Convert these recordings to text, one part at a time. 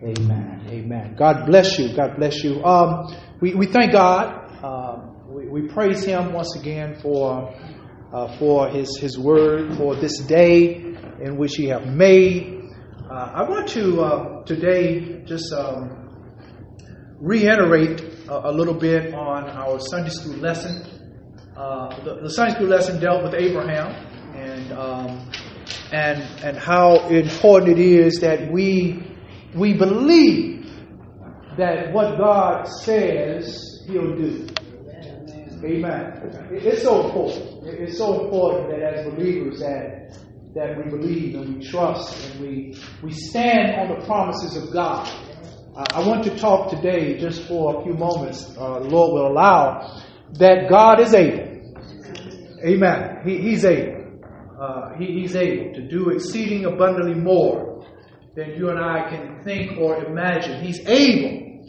Amen. Amen. God bless you. God bless you. Um, we, we thank God. Um, we, we praise Him once again for uh, for His His word for this day in which He have made. Uh, I want to uh, today just um, reiterate a, a, little bit on our Sunday school lesson. Uh, the, the, Sunday school lesson dealt with Abraham and um, and and how important it is that we we believe that what God says He'll do. Amen. It's so important. It's so important that as believers that that we believe and we trust and we we stand on the promises of God. Uh, I want to talk today just for a few moments. Uh, Lord will allow that God is able. Amen. He, he's able. Uh, he, he's able to do exceeding abundantly more than you and I can think or imagine. He's able.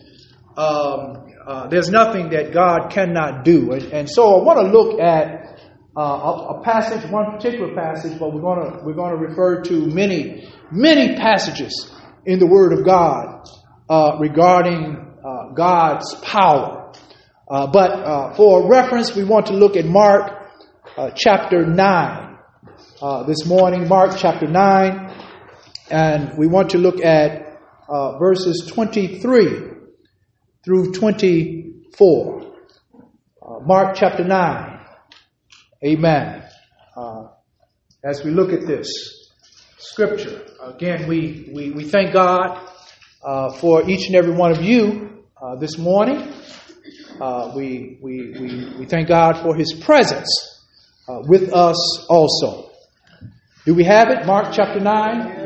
Um, uh, there's nothing that God cannot do. And, and so I want to look at uh, a, a, passage, one particular passage, but we're going to we're to refer to many many passages in the Word of God uh, regarding uh, God's power. Uh, but uh, for reference, we want to look at Mark chapter nine this morning. Mark chapter nine. And we want to look at uh, verses 23 through 24. Uh, Mark chapter 9. Amen. Uh, as we look at this scripture, again, we, we, we thank God uh, for each and every one of you uh, this morning. Uh, we, we, we, we thank God for his presence with us also. Do we have it? Mark chapter 9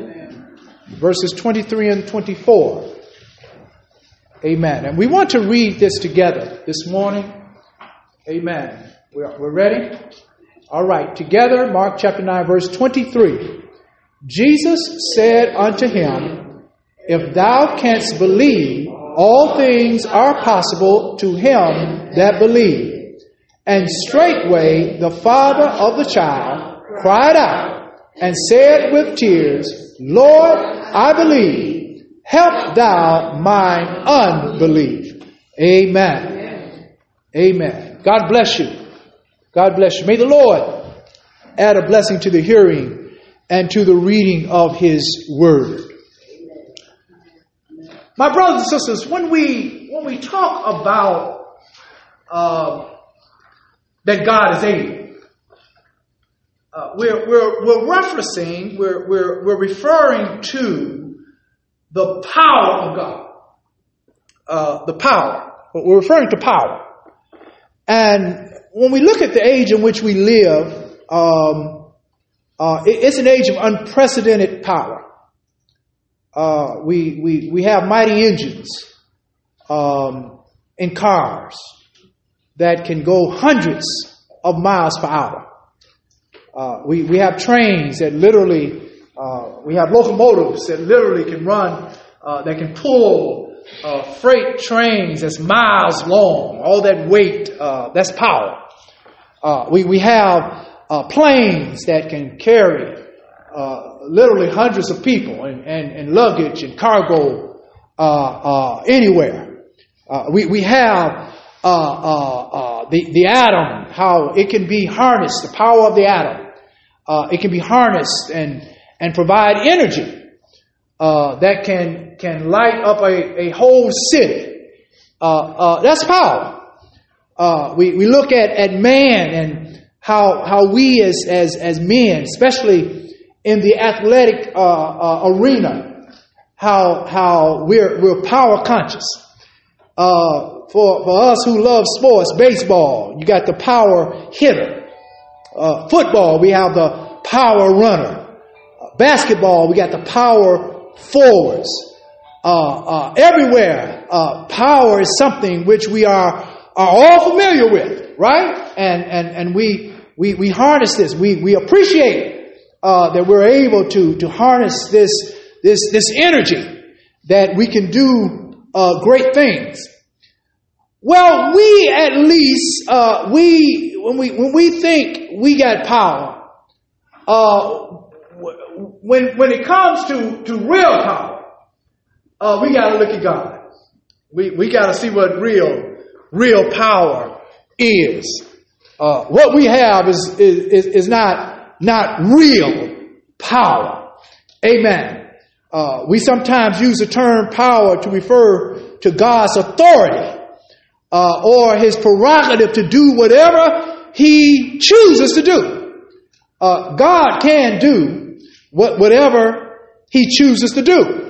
verses 23 and 24. Amen. And we want to read this together this morning. Amen. We're, we're ready? All right. Together, Mark chapter 9, verse 23. Jesus said unto him, If thou canst believe, all things are possible to him that believe. And straightway the father of the child cried out and said with tears, Lord, I believe. Help thou mine unbelief. Amen. Amen. God bless you. God bless you. May the Lord add a blessing to the hearing and to the reading of His Word. My brothers and sisters, when we when we talk about uh, that God is able, uh, we're, we're, we're referencing, we're, we're, we're referring to the power of God. Uh, the power. We're referring to power. And when we look at the age in which we live, um, uh, it, it's an age of unprecedented power. Uh, we, we, we have mighty engines um, in cars that can go hundreds of miles per hour. Uh, we, we have trains that literally, uh, we have locomotives that literally can run, uh, that can pull uh, freight trains that's miles long. All that weight, uh, that's power. We, we have planes that can carry literally hundreds of people and, and, and luggage and cargo anywhere. we, we have the, the atom, how it can be harnessed, the power of the atom uh, it can be harnessed and, and provide energy uh, that can, can light up a, a whole city. Uh, uh that's power. Uh, we, we look at, at man and how, how we as, as, as men, especially in the athletic uh, arena, how, how we're, we're power conscious. for, for us who love sports, baseball, you got the power hitter uh, football, we have the power runner. Uh, basketball, we got the power forwards. Uh, uh everywhere, uh, power is something which we are, are all familiar with, right? And, and, and we, we, we harness this. We, we appreciate uh, that we're able to, to harness this, this, this energy that we can do great things. Well, we at least, we, when we, when we think we got power, uh, when, when it comes to, to real power, uh, we got to look at God. We, we got to see what real, real power is. Uh, what we have is, is, is not, not real power. Amen. Uh, we sometimes use the term power to refer to God's authority uh, or his prerogative to do whatever he chooses to do. Uh, God can do what, whatever he chooses to do.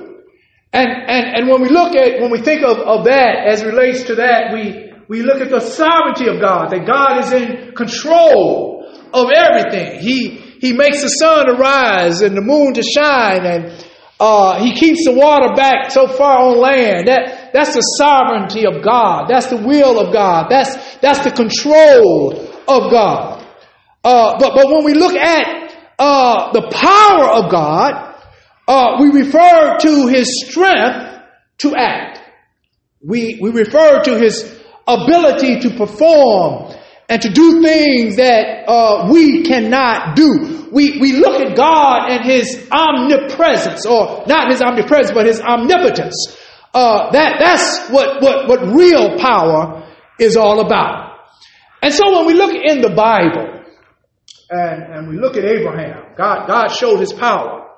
And, and, and when we look at, when we think of, of that as relates to that, we, we look at the sovereignty of God, that God is in control of everything. He, he makes the sun to rise and the moon to shine and uh, he keeps the water back so far on land. That, that's the sovereignty of God. That's the will of God. That's, that's the control of God. Uh, but, but when we look at uh, the power of God, uh, we refer to his strength to act. We, we refer to his ability to perform and to do things that uh, we cannot do. We, we look at God and his omnipresence, or not his omnipresence, but his omnipotence. Uh, that, that's what, what, what real power is all about. And so when we look in the Bible and, and we look at Abraham, God, God showed his power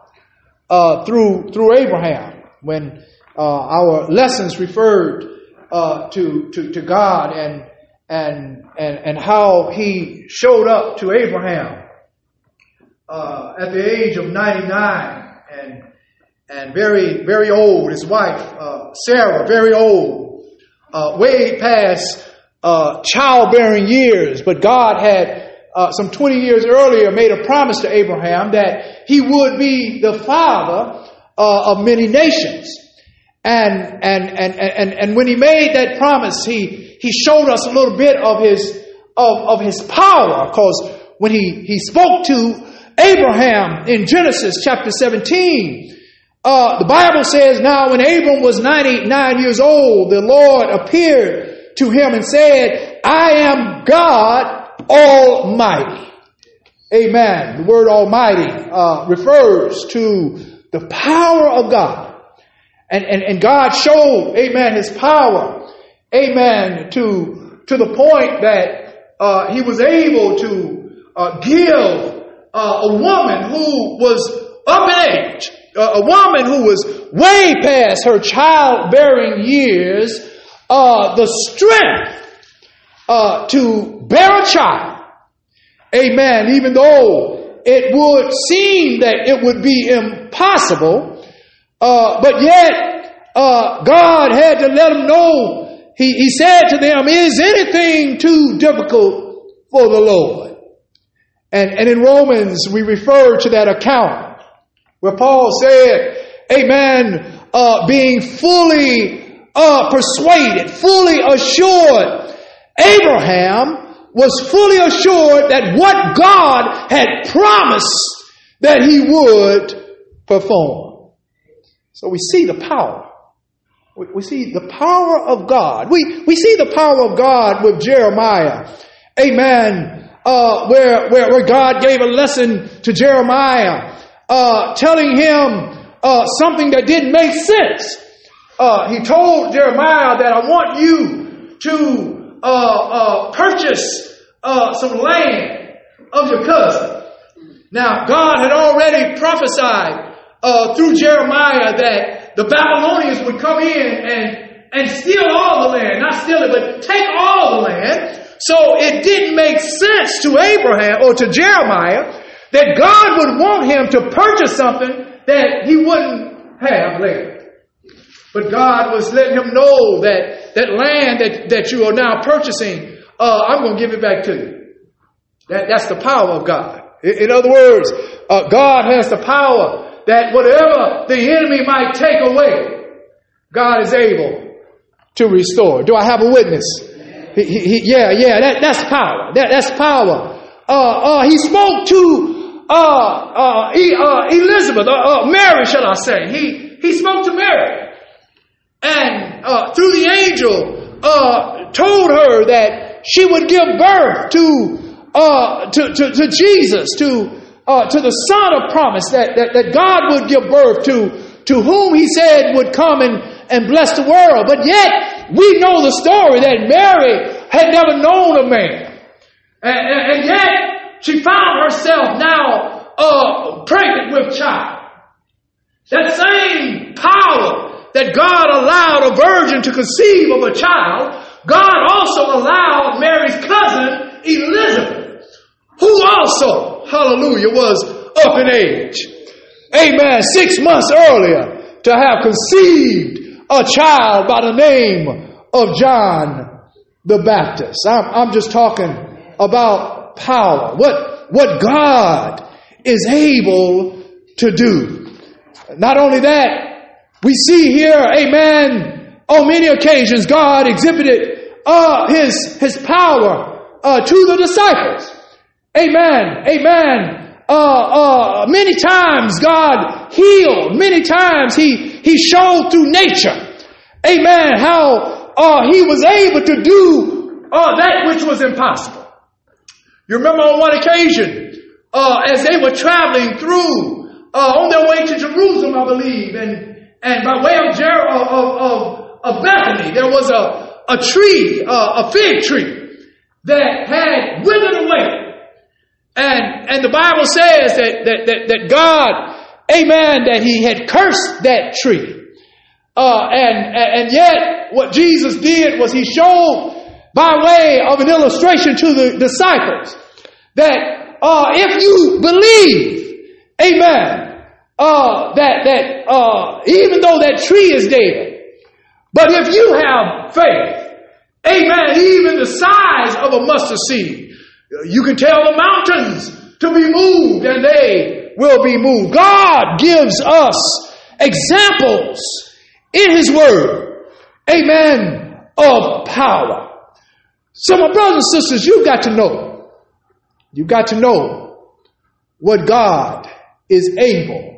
uh, through through Abraham when uh, our lessons referred uh, to, to to God and and and and how He showed up to Abraham uh, at the age of ninety nine and and very very old. His wife uh, Sarah very old, uh, way past childbearing years, but God had uh, some 20 years earlier made a promise to Abraham that he would be the father uh, of many nations. And, and, and, and, and when he made that promise, he, he showed us a little bit of his, of, of his power, because when he, he spoke to Abraham in Genesis chapter 17, uh, the Bible says, Now when Abram was 99 years old, the Lord appeared to him and said, I am God Almighty. Amen. The word Almighty uh, refers to the power of God. And, and, and God showed, amen, his power, amen, to, to the point that uh, he was able to uh, give uh, a woman who was up in age, a woman who was way past her childbearing years, uh, the strength uh, to bear a child. Amen. Even though it would seem that it would be impossible, uh, but yet uh, God had to let them know. He, he said to them, Is anything too difficult for the Lord? And, and in Romans, we refer to that account where Paul said, Amen, uh, being fully uh, persuaded, fully assured Abraham was fully assured that what God had promised that he would perform. So we see the power. We see the power of God. We, we see the power of God with Jeremiah. Amen. Uh, where, where, where God gave a lesson to Jeremiah, uh, telling him uh, something that didn't make sense. Uh, he told Jeremiah that I want you to uh, uh, purchase uh, some land of your cousin. Now, God had already prophesied uh, through Jeremiah that the Babylonians would come in and, and steal all the land. Not steal it, but take all the land. So it didn't make sense to Abraham or to Jeremiah that God would want him to purchase something that he wouldn't have later. But God was letting him know that that land that, that you are now purchasing, uh, I'm going to give it back to you. That, that's the power of God. In, in other words, uh, God has the power that whatever the enemy might take away, God is able to restore. Do I have a witness? He, he, yeah, yeah, that, that's power. That, that's power. Uh, uh, he spoke to uh, uh, Elizabeth, Mary, shall I say. He, he spoke to Mary and uh, through the angel uh, told her that she would give birth to uh, to, to, to, Jesus, to uh, to the Son of promise that, that, that God would give birth to to whom he said would come and, and bless the world. But yet, we know the story that Mary had never known a man. And, and, and yet, she found herself now uh, pregnant with child. That same power that God allowed a virgin to conceive of a child, God also allowed Mary's cousin Elizabeth, who also, hallelujah, was up in age. Amen. Six months earlier to have conceived a child by the name of John the Baptist. I'm, I'm just talking about power. What, what God is able to do. Not only that, we see here, amen, on many occasions God exhibited uh, his, his power uh, to the disciples. Amen, amen. Uh, uh, many times God healed. Many times He He showed through nature. Amen. How uh, He was able to do uh, that which was impossible. You remember on one occasion, as they were traveling through on their way to Jerusalem, I believe, and and by way of Jer- of, of, of Bethany, there was a a tree, uh, a fig tree that had withered away. And, and the Bible says that, that, that, that God, amen, that he had cursed that tree. Uh, and, and yet what Jesus did was he showed by way of an illustration to the disciples that, uh, if you believe, amen, uh, that, that, uh, even though that tree is dead, but if you have faith, amen, even the size of a mustard seed, you can tell the mountains to be moved and they will be moved. God gives us examples in His Word, amen, of power. So, my brothers and sisters, you've got to know, you've got to know what God is able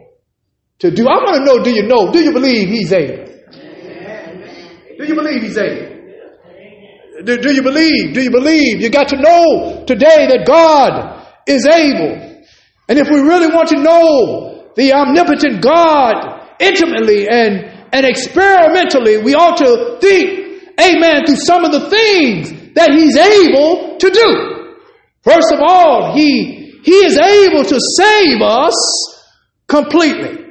to do. I want to know do you know, do you believe He's able? Do you believe He's able? Do, do you believe? Do you believe? You got to know today that God is able. And if we really want to know the omnipotent God intimately and, and experimentally, we ought to think, amen, through some of the things that He's able to do. First of all, He, he is able to save us completely.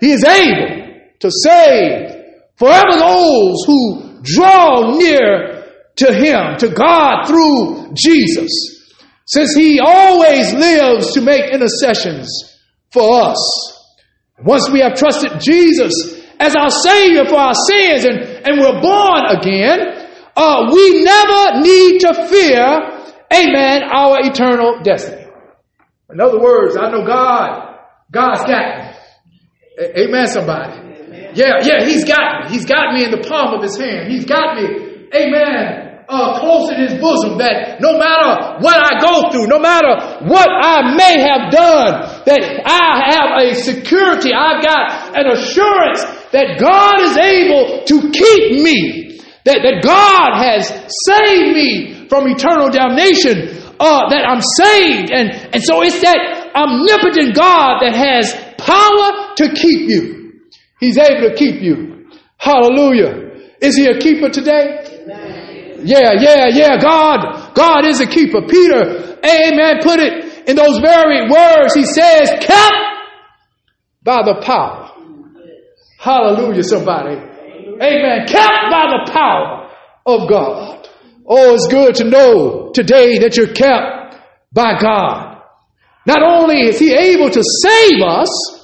He is able to save forever those who draw near to Him, to God through Jesus, since He always lives to make intercessions for us. Once we have trusted Jesus as our Savior for our sins and, and we're born again, uh, we never need to fear, amen, our eternal destiny. In other words, I know God, God's got me. Amen, somebody. Yeah, yeah, He's got me. He's got me in the palm of His hand. He's got me, amen, uh, close in his bosom that no matter what I go through, no matter what I may have done, that I have a security, I've got an assurance that God is able to keep me, that, that God has saved me from eternal damnation, uh, that I'm saved. And, and so it's that omnipotent God that has power to keep you. He's able to keep you. Hallelujah. Is he a keeper today? Yeah, yeah, yeah. God, God is a keeper. Peter, amen, put it in those very words. He says, kept by the power. Hallelujah, somebody. Amen. Kept by the power of God. Oh, it's good to know today that you're kept by God. Not only is He able to save us,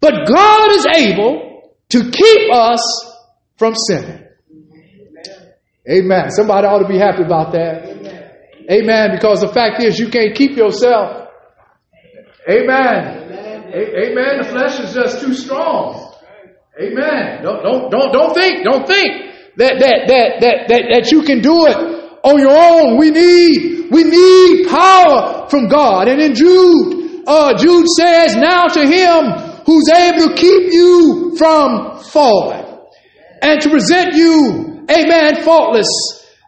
but God is able to keep us from sinning. Amen. Somebody ought to be happy about that. Amen. Amen. Because the fact is, you can't keep yourself. Amen. Amen. Amen. The flesh is just too strong. Amen. Don't don't don't don't think don't think that that that that that, that you can do it on your own. We need we need power from God. And in Jude, uh, Jude says, "Now to Him who's able to keep you from falling and to present you amen, faultless,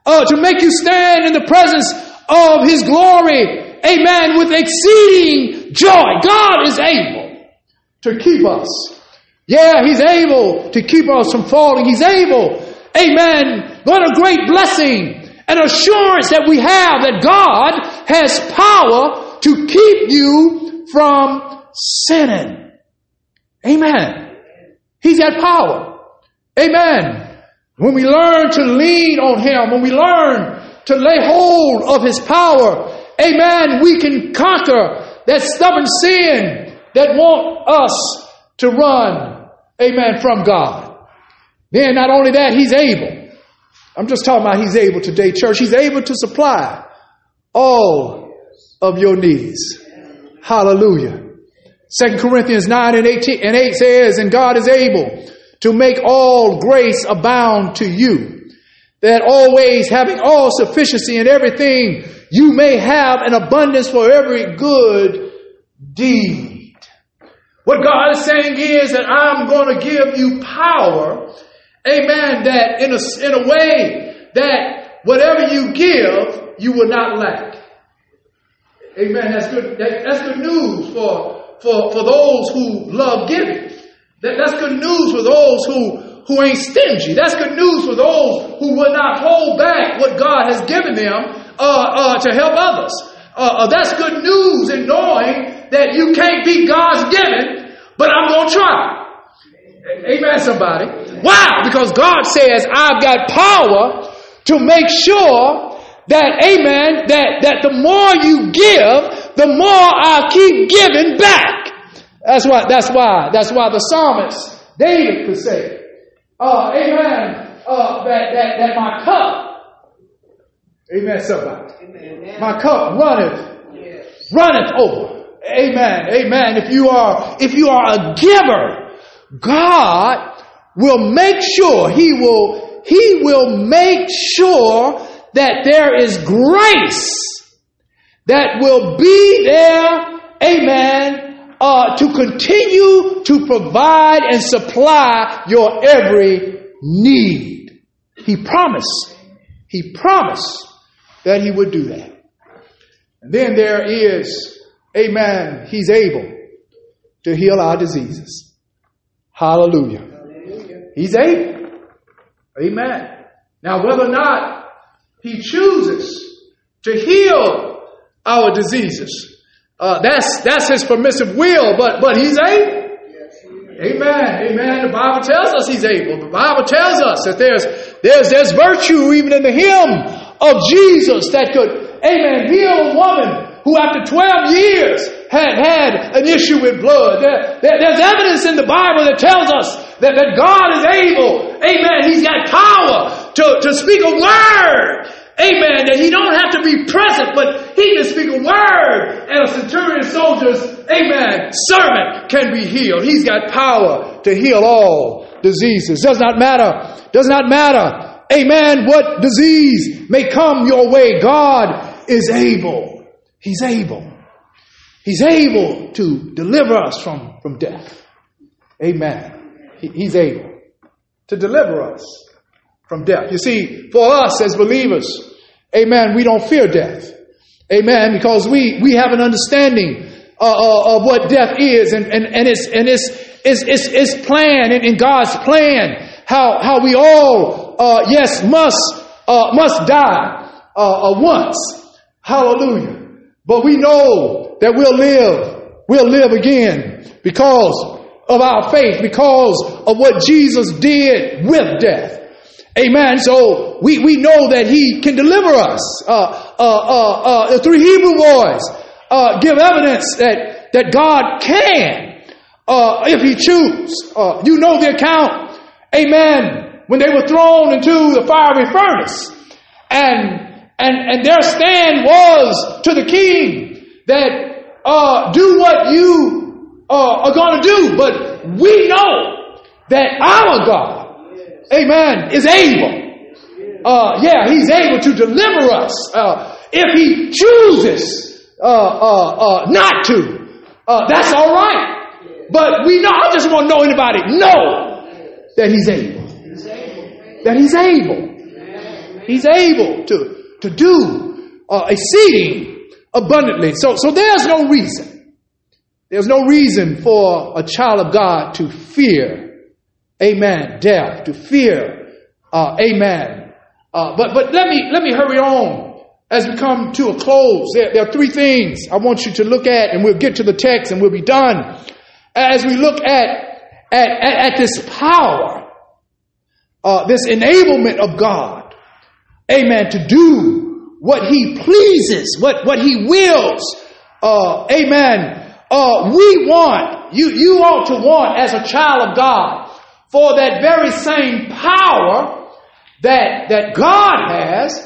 uh, to make you stand in the presence of His glory, amen, with exceeding joy. God is able to keep us. Yeah, He's able to keep us from falling. He's able. Amen. What a great blessing and assurance that we have that God has power to keep you from sinning. Amen. He's got power. Amen. When we learn to lean on Him, when we learn to lay hold of His power, amen, we can conquer that stubborn sin that want us to run, amen, from God. Then not only that, He's able. I'm just talking about He's able today, church. He's able to supply all of your needs. Hallelujah. 2 Corinthians 9 and 18 and 8 says, And God is able to make all grace abound to you, that always having all sufficiency in everything, you may have an abundance for every good deed. What God is saying is that I'm going to give you power, amen, that in a, in a way that whatever you give, you will not lack. Amen. That's good. That, that's good news for for, for those who love giving. That, that's good news for those who, who ain't stingy. That's good news for those who will not hold back what God has given them uh, uh, to help others. Uh, uh that's good news in knowing that you can't be God's given, but I'm going to try. Amen, somebody. Why? Because God says, I've got power to make sure that, amen, that, that the more you give, the more I keep giving back. That's why, that's why, that's why the psalmist, David could say, uh, amen, uh, that, that, that my cup, amen, somebody, amen. my cup runneth, yes. runneth over. Amen, amen. If you are, if you are a giver, God will make sure, He will, He will make sure that there is grace that will be there, amen, uh, to continue to provide and supply your every need. He promised. He promised that he would do that. And then there is, amen, he's able to heal our diseases. Hallelujah. Hallelujah. He's able. Amen. Now, whether or not he chooses to heal our diseases. Uh, that's that's his permissive will, but but he's able. Amen. Amen. The Bible tells us he's able. The Bible tells us that there's there's there's virtue even in the hymn of Jesus that could, amen, heal a woman who after 12 years had had an issue with blood. There, there, there's evidence in the Bible that tells us that, that God is able, amen, he's got power to, to speak a word Amen. That he don't have to be present, but he can speak a word and a centurion soldier's, amen, servant can be healed. He's got power to heal all diseases. Does not matter. Does not matter. Amen. What disease may come your way. God is able. He's able. He's able to deliver us from, from death. Amen. He, he's able to deliver us from death. You see, for us as believers, Amen. We don't fear death. Amen. Because we, we have an understanding uh, uh, of what death is and, and, and it's, and it's, it's, it's, it's plan and in God's plan how, how we all, uh, yes, must, uh, must die, uh, uh, once. Hallelujah. But we know that we'll live, we'll live again because of our faith, because of what Jesus did with death. Amen. So we, we know that He can deliver us. Uh, uh, uh, uh, the three Hebrew boys uh, give evidence that, that God can, uh, if He choose. you know the account. Amen. When they were thrown into the fiery furnace, and and and their stand was to the king that do what you are going to do, but we know that our God amen, is able. Uh, yeah, he's able to deliver us. Uh, if he chooses uh, uh, uh not to, uh, that's all right. But we know, I just want to know anybody know that he's able. That he's able. He's able to, to do exceeding abundantly. So, so there's no reason. There's no reason for a child of God to fear amen, death, to fear, uh, amen. Uh, but but let me let me hurry on as we come to a close. There, there, are three things I want you to look at, and we'll get to the text and we'll be done. As we look at at, at, at this power, uh, this enablement of God, amen, to do what He pleases, what what He wills, uh, amen. Uh, we want you you ought to want as a child of God for that very same power that, that God has,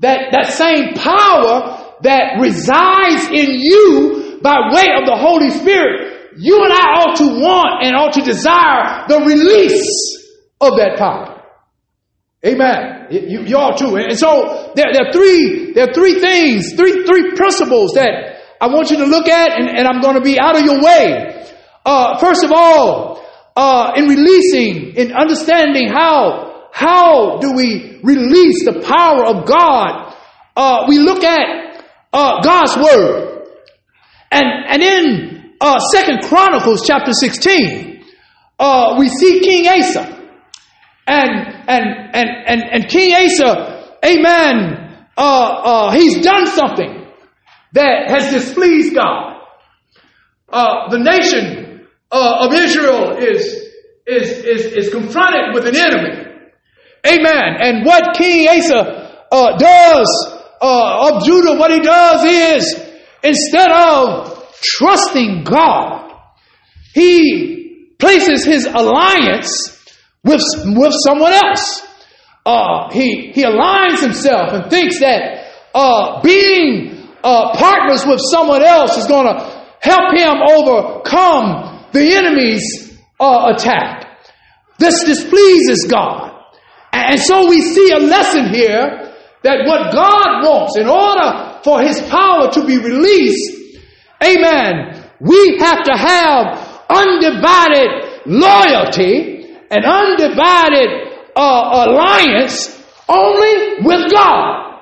that, that same power that resides in you by way of the Holy Spirit, you and I ought to want and ought to desire the release of that power. Amen. You, you ought to. And so there, there, are three, there are three things, three, three principles that I want you to look at, and, and I'm going to be out of your way. Uh, first of all, uh, in releasing, in understanding how, how do we release the power of God, uh, we look at uh, God's word. And, and in uh, Second Chronicles chapter 16, uh, we see King Asa. And, and, and, and, and King Asa, amen, uh, uh, he's done something that has displeased God. The nation uh, of Israel is, is, is, is confronted with an enemy. Amen. And what King Asa uh, does uh, of Judah, what he does is instead of trusting God, he places his alliance with, with someone else. Uh, he, he aligns himself and thinks that uh, being uh, partners with someone else is going to help him overcome the enemy's uh, attack. This displeases God. And so we see a lesson here that what God wants in order for his power to be released, amen, we have to have undivided loyalty and undivided uh, alliance only with God.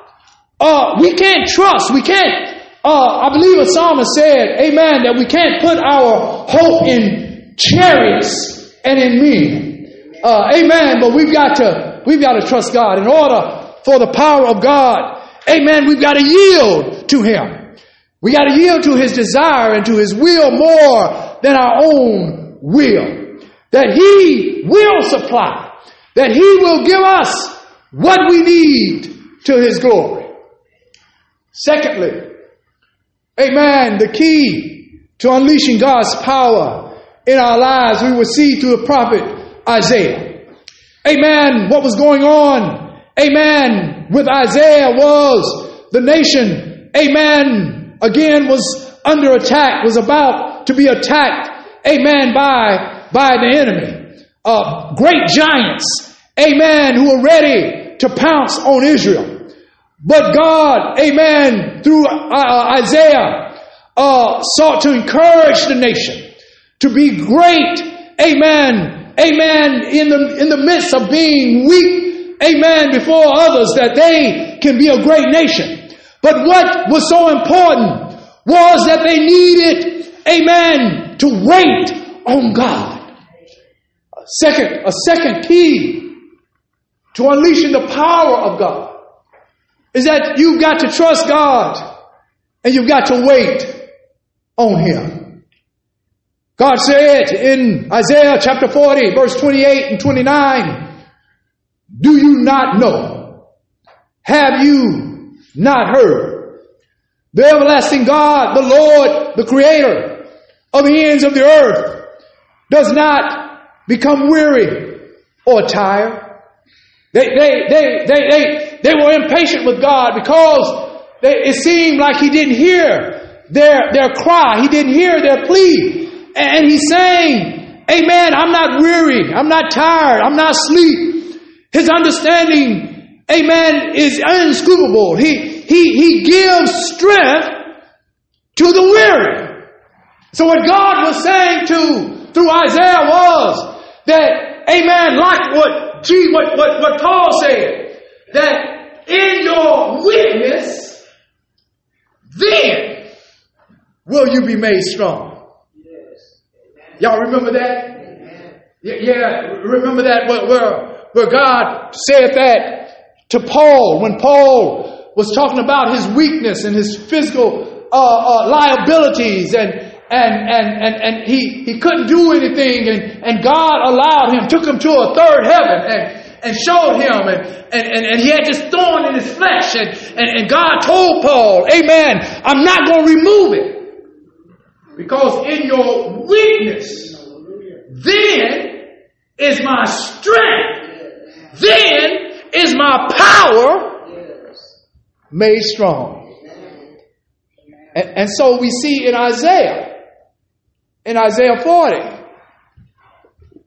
Uh, we can't trust, we can't uh, I believe a psalmist said, Amen, that we can't put our hope in chariots and in men. Uh, amen. But we've got to we've got to trust God in order for the power of God. Amen. We've got to yield to Him. We got to yield to His desire and to His will more than our own will. That He will supply. That He will give us what we need to His glory. Secondly, Amen. The key to unleashing God's power in our lives, we will see through the prophet Isaiah. Amen. What was going on? Amen. With Isaiah was the nation, amen, again was under attack, was about to be attacked, amen, by, by the enemy. Uh, great giants, amen, who were ready to pounce on Israel. But God, amen, through uh, uh, Isaiah, uh, sought to encourage the nation to be great, amen, amen, in the, in the midst of being weak, amen, before others, that they can be a great nation. But what was so important was that they needed, amen, to wait on God. A second, a second key to unleashing the power of God is that you've got to trust God and you've got to wait on Him. God said in Isaiah chapter 40, verse 28 and 29, Do you not know? Have you not heard? The everlasting God, the Lord, the Creator of the ends of the earth, does not become weary or tired. They, they, they, they, they, they were impatient with God because they, it seemed like He didn't hear their, their cry. He didn't hear their plea. And He's saying, Amen, I'm not weary. I'm not tired. I'm not asleep. His understanding, Amen, is unscrupable. He, he, he gives strength to the weary. So what God was saying to, through Isaiah was that, Amen, like what, gee, what, what, what Paul said, that in your weakness, then will you be made strong. Y'all remember that? Yeah, remember that where, where, where God said that to Paul when Paul was talking about his weakness and his physical uh, uh, liabilities and and and and, and he, he couldn't do anything and, and God allowed him, took him to a third heaven and and showed him and, and, and, and he had this thorn in his flesh and, and, and God told Paul, Amen, I'm not going to remove it. Because in your weakness, then is my strength. Then is my power made strong. And, and so we see in Isaiah, in Isaiah 40,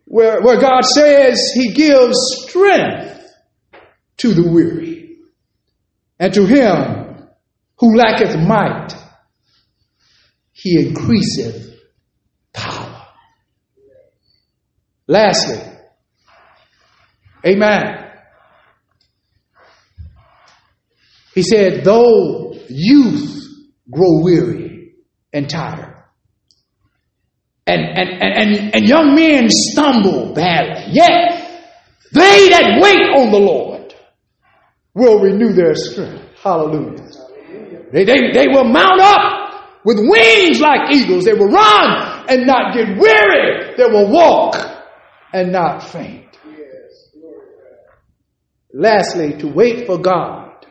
where, where God says he gives strength to the weary and to him who lacketh might he increaseth power. Lastly, amen. He said, though youth grow weary and tired, and, and, and, and, young men stumble badly, yet they that wait on the Lord will renew their strength. Hallelujah. They, they, they will mount up with wings like eagles. They will run and not get weary. They will walk and not faint. Lastly, to wait for God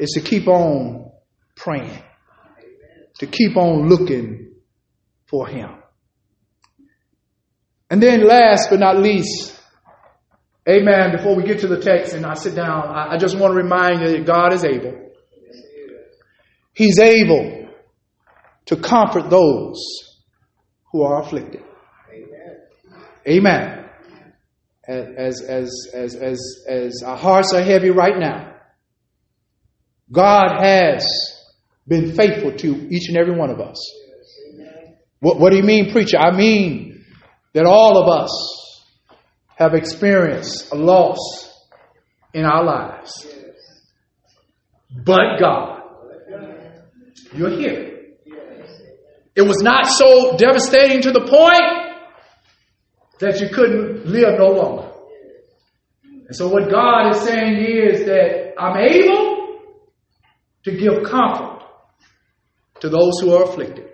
is to keep on praying, to keep on looking for Him. And then, last but not least, amen, before we get to the text and I sit down, I just want to remind you that God is able. He's able to comfort those who are afflicted. Amen. As, as, as, as, as our hearts are heavy right now, God has been faithful to each and every one of us. What, what do you mean, preacher? I mean that all of us have experienced a loss in our lives. But God, you're here. It was not so devastating to the point that you couldn't live no longer. And so what God is saying is that I'm able to give comfort to those who are afflicted.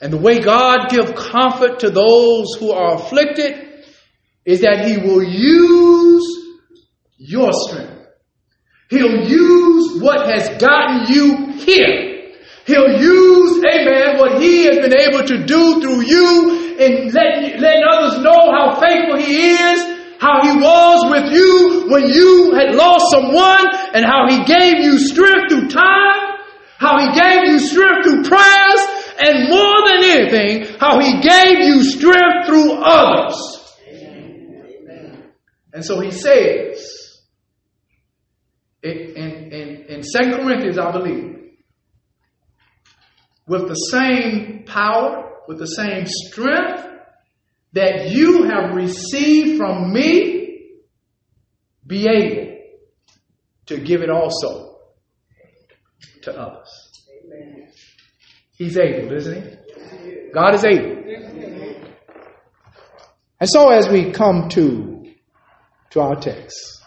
And the way God gives comfort to those who are afflicted is that He will use your strength. He'll use what has gotten you here He'll use, amen, what he has been able to do through you and letting, letting others know how faithful he is, how he was with you when you had lost someone, and how he gave you strength through time, how he gave you strength through prayers, and more than anything, how he gave you strength through others. And so he says, in, in, in 2 Corinthians, I believe, with the same power, with the same strength that you have received from me, be able to give it also to others. He's able, isn't he? God is able. And so as we come to, to our text,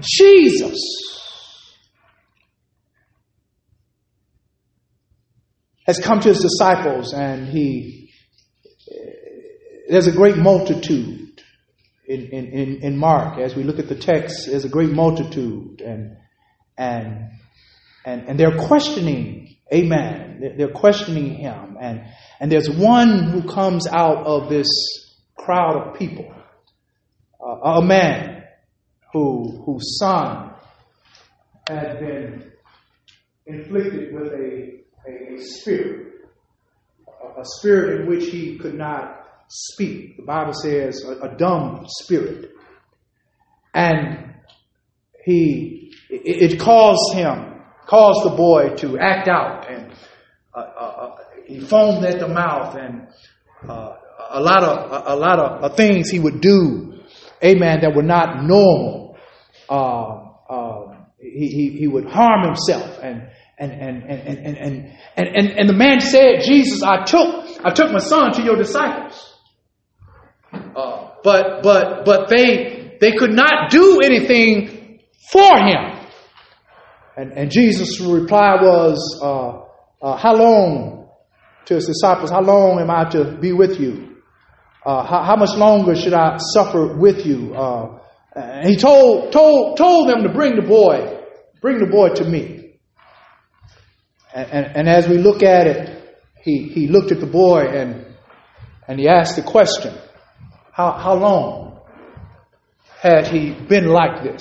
Jesus has come to his disciples and he, there's a great multitude in, in, in Mark. As we look at the text, there's a great multitude and, and, and, and they're questioning, amen. They're questioning him. And, and there's one who comes out of this crowd of people, uh, a man who, whose son had been inflicted with a a, a spirit, a, a, spirit in which he could not speak. The Bible says a, a dumb spirit. And he, it, it, caused him, caused the boy to act out and uh, uh, uh he foamed at the mouth and uh, a lot of a, lot of things he would do, amen, that were not normal. Uh, uh, he, he, he would harm himself and And, and, and, and, and, and, and, and the man said, Jesus, I took, I took my son to your disciples. Uh, but, but, but they, they could not do anything for him. And, and Jesus' reply was, uh, uh, How long, to his disciples, how long am I to be with you? Uh, how, how, much longer should I suffer with you? Uh, he told, told, told them to bring the boy, bring the boy to me. And, and, and as we look at it, he, he looked at the boy and, and he asked the question, how, how long had he been like this?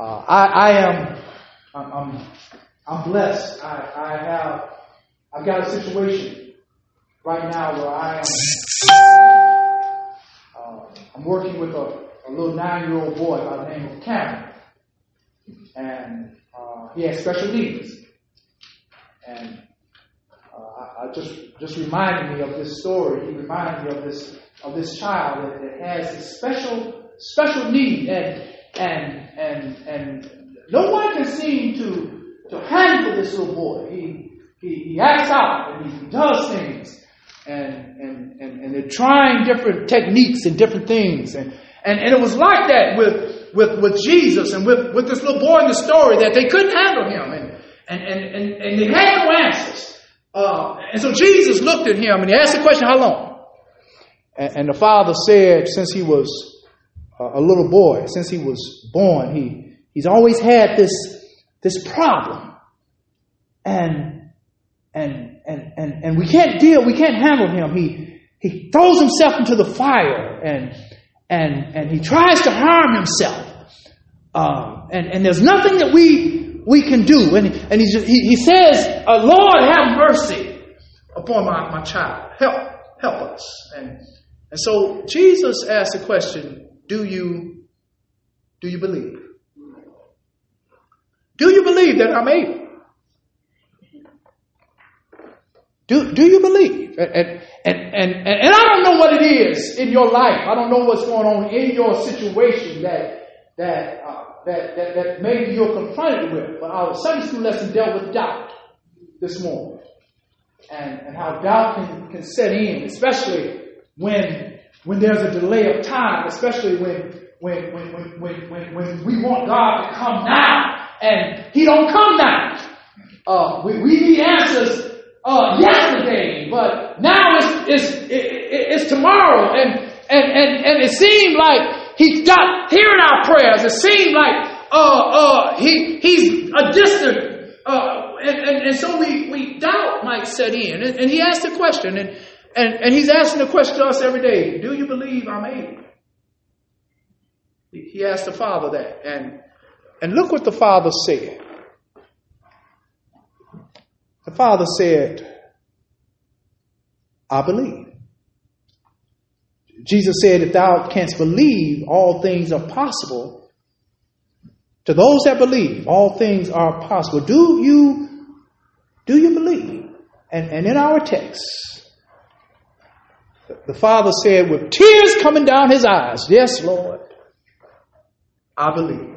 Uh, I, I am, I'm, I'm, blessed. I, I have, I've got a situation right now where I am, uh, I'm working with a, a little nine-year-old boy by the name of Cameron, and uh, he has special needs. And uh, I, I, just just reminded me of this story. He reminded me of this of this child that, that has a special special need, and and and and no one can seem to to handle this little boy. He he, he acts out and he does things, and and and, and they're trying different techniques and different things, and and and it was like that with with with Jesus and with with this little boy in the story that they couldn't handle him, and and and and, and they had no answers. Uh, and so Jesus looked at him and he asked the question, "How long?" And, and the father said, since he was a little boy, since he was born, he, he's always had this, this problem. And, and, and, and, and we can't deal, we can't handle him. He, he throws himself into the fire and, and, and he tries to harm himself. Um, and, and there's nothing that we, we can do. And, and he, he, he says, uh, Lord, have mercy upon my, my child. Help, help us. And, and so Jesus asked the question, do you, do you believe? Do you believe that I'm able? Do, do you believe? And, and, and, and, and I don't know what it is in your life. I don't know what's going on in your situation that, that, uh, that, that, that maybe you're confronted with. But our Sunday school lesson dealt with doubt this morning. And, and how doubt can, can set in, especially when when there's a delay of time, especially when when when when when, when, when we want God to come now and He don't come now. Uh, we, we need answers uh, yesterday, but now it's it's it's tomorrow, and and and and it seemed like He's not hearing our prayers. It seemed like uh uh he he's a distant uh and, and, and so we, we doubt might set in. And, and he asked a question, and and, and he's asking the question to us every day Do you believe I'm able? He asked the Father that. And, and look what the Father said. The Father said, I believe. Jesus said, If thou canst believe, all things are possible. To those that believe, all things are possible. Do you, do you believe? And, and in our text, the father said, with tears coming down his eyes, Yes, Lord, I believe.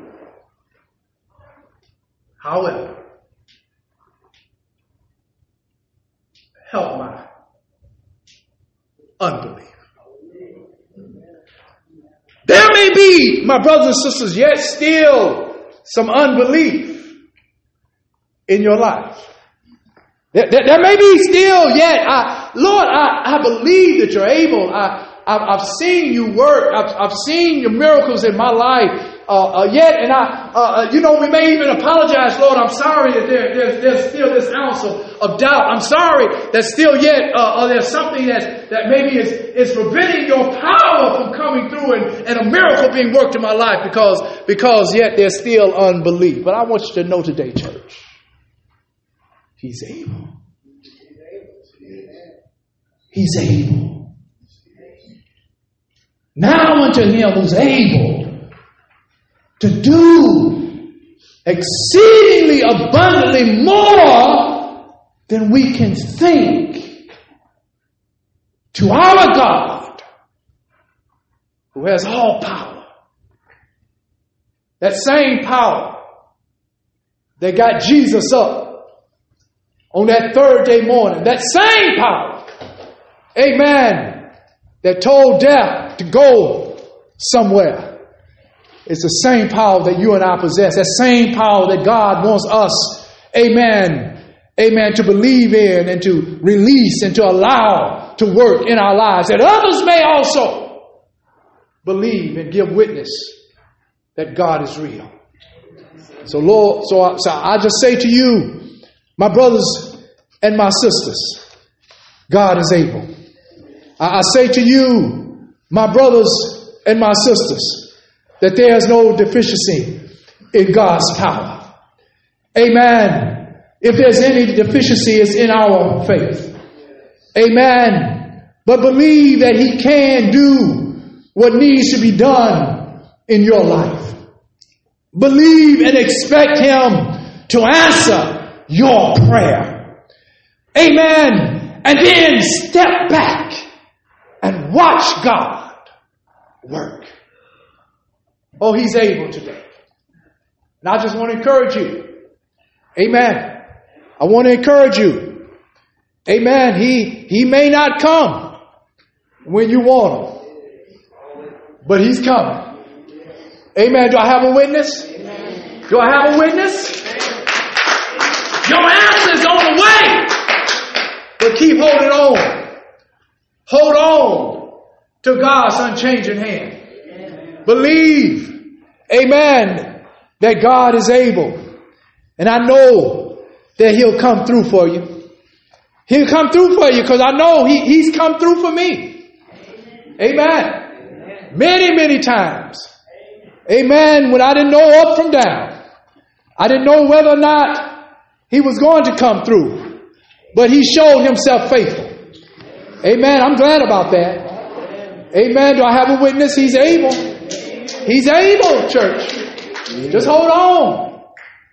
However, help my unbelief. There may be, my brothers and sisters, yet still some unbelief in your life. There, there, there may be still yet, I, Lord, I, I believe that you're able. I, I, have seen you work. I've, I've seen your miracles in my life. Uh, uh, yet, and I, uh, uh, you know, we may even apologize, Lord. I'm sorry that there, there's, there's still this ounce of, of doubt. I'm sorry that still yet uh, uh, there's something that, that maybe is, is preventing your power from coming through and, and a miracle being worked in my life because, because yet there's still unbelief. But I want you to know today, church, He's able. He's able. Now unto him who's able to do exceedingly abundantly more than we can think to our God who has all power. That same power that got Jesus up on that third day morning. That same power, amen, that told death to go somewhere. It's the same power that you and I possess. That same power that God wants us, amen, amen, to believe in and to release and to allow to work in our lives. That others may also believe and give witness that God is real. So, Lord, so I, so I just say to you, my brothers and my sisters, God is able. I, say to you, my brothers and my sisters, that there is no deficiency in God's power. Amen. If there's any deficiency, it's in our faith. Amen. But believe that He can do what needs to be done in your life. Believe and expect Him to answer your prayer. Amen. And then step back and watch God work. Oh, He's able today. And I just want to encourage you. Amen. I want to encourage you. Amen. He, he may not come when you want him, but he's coming. Amen. Do I have a witness? Do I have a witness? Your answer's on the way. But keep holding on. Hold on to God's unchanging hand. Amen. Believe, amen, that God is able. And I know that He'll come through for you. He'll come through for you because I know he, He's come through for me. Amen. Amen. Many, many times. Amen. When I didn't know up from down. I didn't know whether or not he was going to come through. But he showed himself faithful. Amen. I'm glad about that. Amen. Do I have a witness? He's able. He's able, church. Just hold on.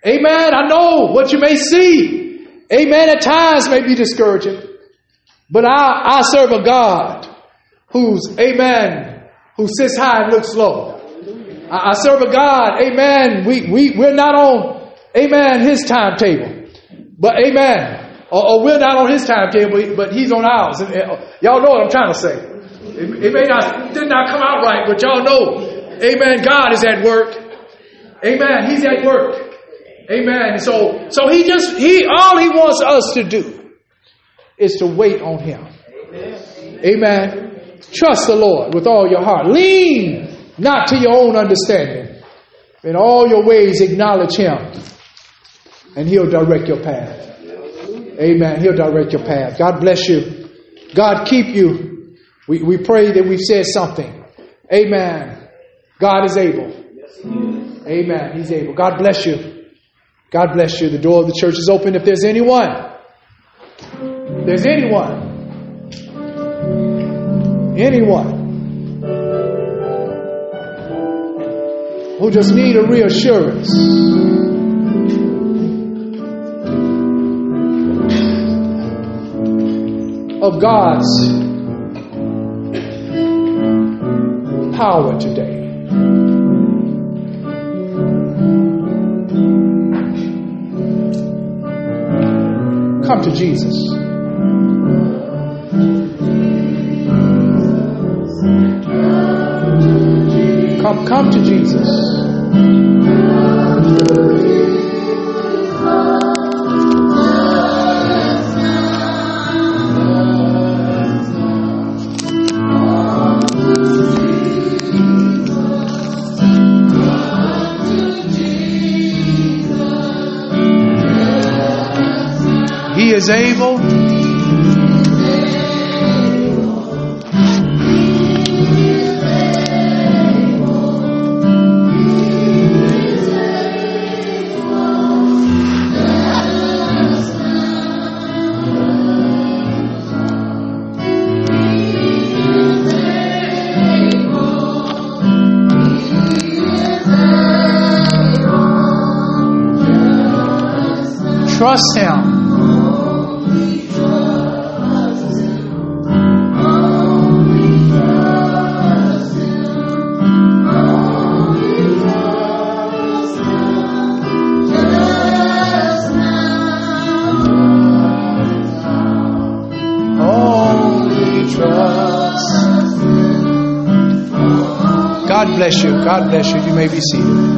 Amen. I know what you may see. Amen. At times may be discouraging. But I, I serve a God who's, amen, who sits high and looks low. I, serve a God, amen. We, we, we're not on, amen, his timetable. But amen. Or, or we're not on his timetable, but he's on ours. And, and, y'all know what I'm trying to say. It, it may not, did not come out right, but y'all know, amen, God is at work. Amen. He's at work. Amen. So, so he just, he, all he wants us to do is to wait on him. Amen. Trust the Lord with all your heart. Lean not to your own understanding. In all your ways, acknowledge Him, and He'll direct your path. Amen. He'll direct your path. God bless you. God keep you. We, we pray that we've said something. Amen. God is able. Amen. He's able. God bless you. God bless you. The door of the church is open. If there's anyone, if there's anyone, anyone who just need a reassurance. Of God's power today. Come to Jesus. Come, come to Jesus. Is able Trust Him. God bless you. You may be seated.